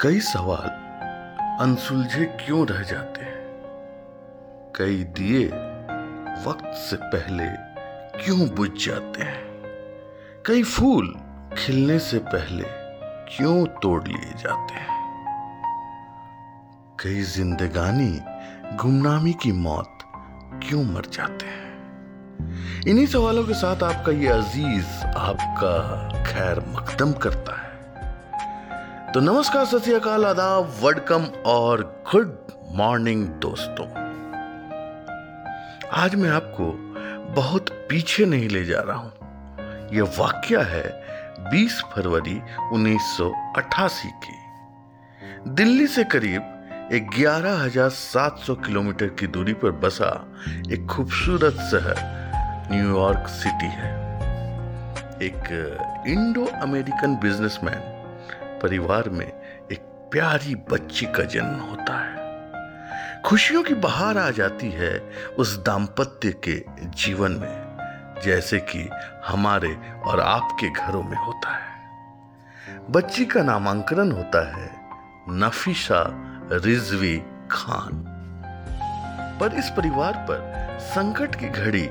कई सवाल अनसुलझे क्यों रह जाते हैं? कई दिए वक्त से पहले क्यों बुझ जाते हैं? कई फूल खिलने से पहले क्यों तोड़ लिए जाते हैं? कई जिंदगानी गुमनामी की मौत क्यों मर जाते हैं? इन्हीं सवालों के साथ आपका ये अज़ीज़, आपका खैर मकदम करता है। तो नमस्कार सत आदाब वडकम और गुड मॉर्निंग दोस्तों। आज मैं आपको बहुत पीछे नहीं ले जा रहा हूँ। यह वाक्य है 20 फरवरी 1988 की। दिल्ली से करीब 11,700 किलोमीटर की दूरी पर बसा एक खूबसूरत शहर न्यूयॉर्क सिटी है। एक इंडो अमेरिकन बिजनेसमैन परिवार में एक प्यारी बच्ची का जन्म होता है। खुशियों की बहार आ जाती है उस दाम्पत्य के जीवन में, जैसे कि हमारे और आपके घरों में होता है। बच्ची का नामांकन होता है नफीसा रिजवी खान। पर इस परिवार पर संकट की घड़ी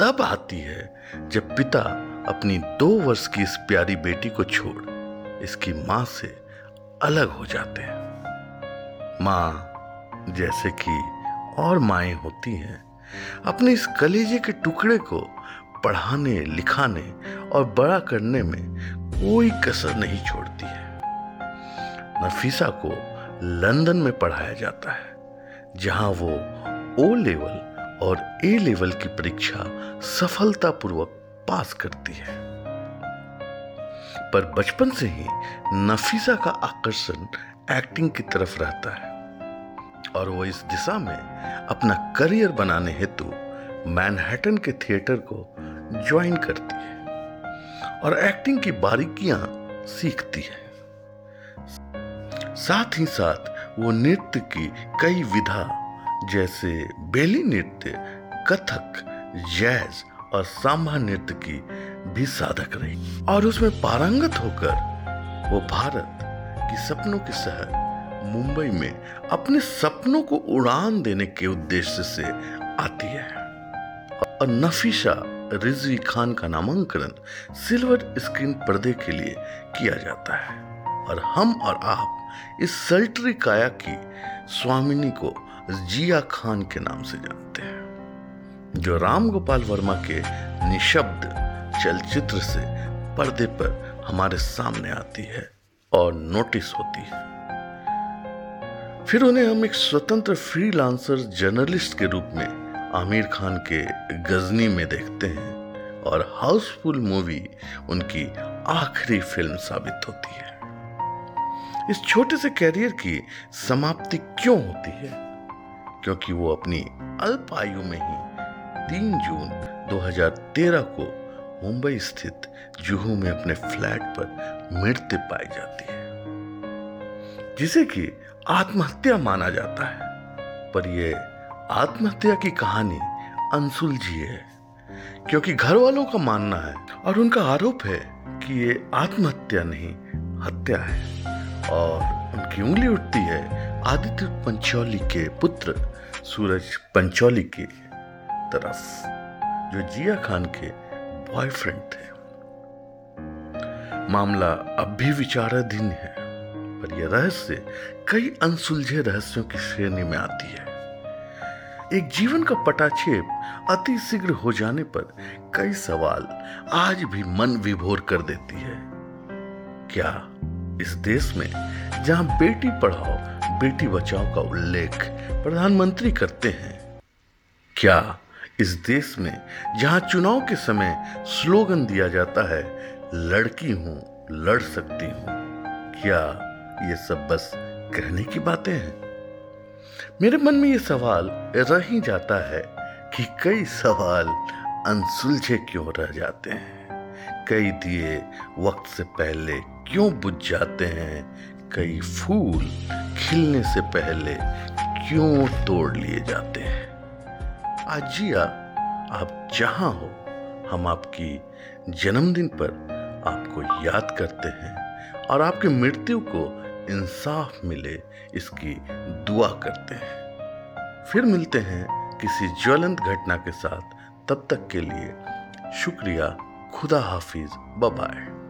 तब आती है जब पिता अपनी दो वर्ष की इस प्यारी बेटी को छोड़ इसकी माँ से अलग हो जाते हैं। माँ जैसे कि और माएँ होती हैं, अपने इस कलेजे के टुकड़े को पढ़ाने, लिखाने और बड़ा करने में कोई कसर नहीं छोड़ती है। नफीसा को लंदन में पढ़ाया जाता है, जहाँ वो ओ लेवल और ए लेवल की परीक्षा सफलतापूर्वक पास करती है। पर बचपन से ही नफीसा का आकर्षण एक्टिंग की तरफ़ रहता है। और वो इस दिशा में अपना करियर बनाने हेतु मैनहट्टन के थिएटर को ज्वाइन करती है और एक्टिंग की बारीकियाँ सीखती है। साथ ही साथ वो नृत्य की कई विधा, जैसे बेली नृत्य, कथक जैज और सांभा नृत्य की भी साधक रही। और उसमें पारंगत होकर वो भारत की सपनों के शहर मुंबई में अपने सपनों को उड़ान देने के उद्देश्य से आती है। और नफीशा रिजवी खान का नामांकन सिल्वर स्क्रीन पर्दे के लिए किया जाता है। और हम और आप इस सल्टरी काया की स्वामिनी को जिया खान के नाम से जानते हैं। जो राम गोपाल वर्मा के निशब्द चलचित्र से पर्दे पर हमारे सामने आती है और नोटिस होती है। फिर उन्हें हम एक स्वतंत्र फ्रीलांसर जर्नलिस्ट के रूप में आमिर खान के गजनी में देखते हैं और हाउसफुल मूवी उनकी आखिरी फ़िल्म साबित होती है। इस छोटे से कैरियर की समाप्ति क्यों होती है? क्योंकि वो अपनी अल्प आयु में ही 3 जून 2013 को मुंबई स्थित जुहू में अपने फ्लैट पर मृत्यु पाई जाती है, जिसे कि आत्महत्या माना जाता है। पर यह आत्महत्या की कहानी अनसुलझी है, क्योंकि घर वालों का मानना है और उनका आरोप है कि ये आत्महत्या नहीं, हत्या है। और उनकी उंगली उठती है आदित्य पंचौली के पुत्र सूरज पंचौली की। तरफ़, जो जिया खान के बॉयफ्रेंड थे। मामला अब भी विचाराधीन है, पर यह रहस्य कई अनसुलझे रहस्यों की श्रेणी में आती है। एक जीवन का पटाक्षेप अति शीघ्र हो जाने पर कई सवाल आज भी मन विभोर कर देती है। क्या इस देश में जहाँ बेटी पढ़ाओ, बेटी बचाओ का उल्लेख प्रधानमंत्री करते हैं, क्या इस देश में जहाँ चुनाव के समय स्लोगन दिया जाता है, लड़की हूँ, लड़ सकती हूँ। क्या ये सब बस कहने की बातें हैं? मेरे मन में ये सवाल रह ही जाता है कि कई सवाल अनसुलझे क्यों रह जाते हैं? कई दिए वक्त से पहले क्यों बुझ जाते हैं? कई फूल खिलने से पहले क्यों तोड़ लिए जाते हैं? आज जिया आप जहाँ हो, हम आपकी जन्मदिन पर आपको याद करते हैं और आपकी मृत्यु को इंसाफ मिले, इसकी दुआ करते हैं। फिर मिलते हैं किसी ज्वलंत घटना के साथ। तब तक के लिए शुक्रिया, खुदा हाफिज बबाए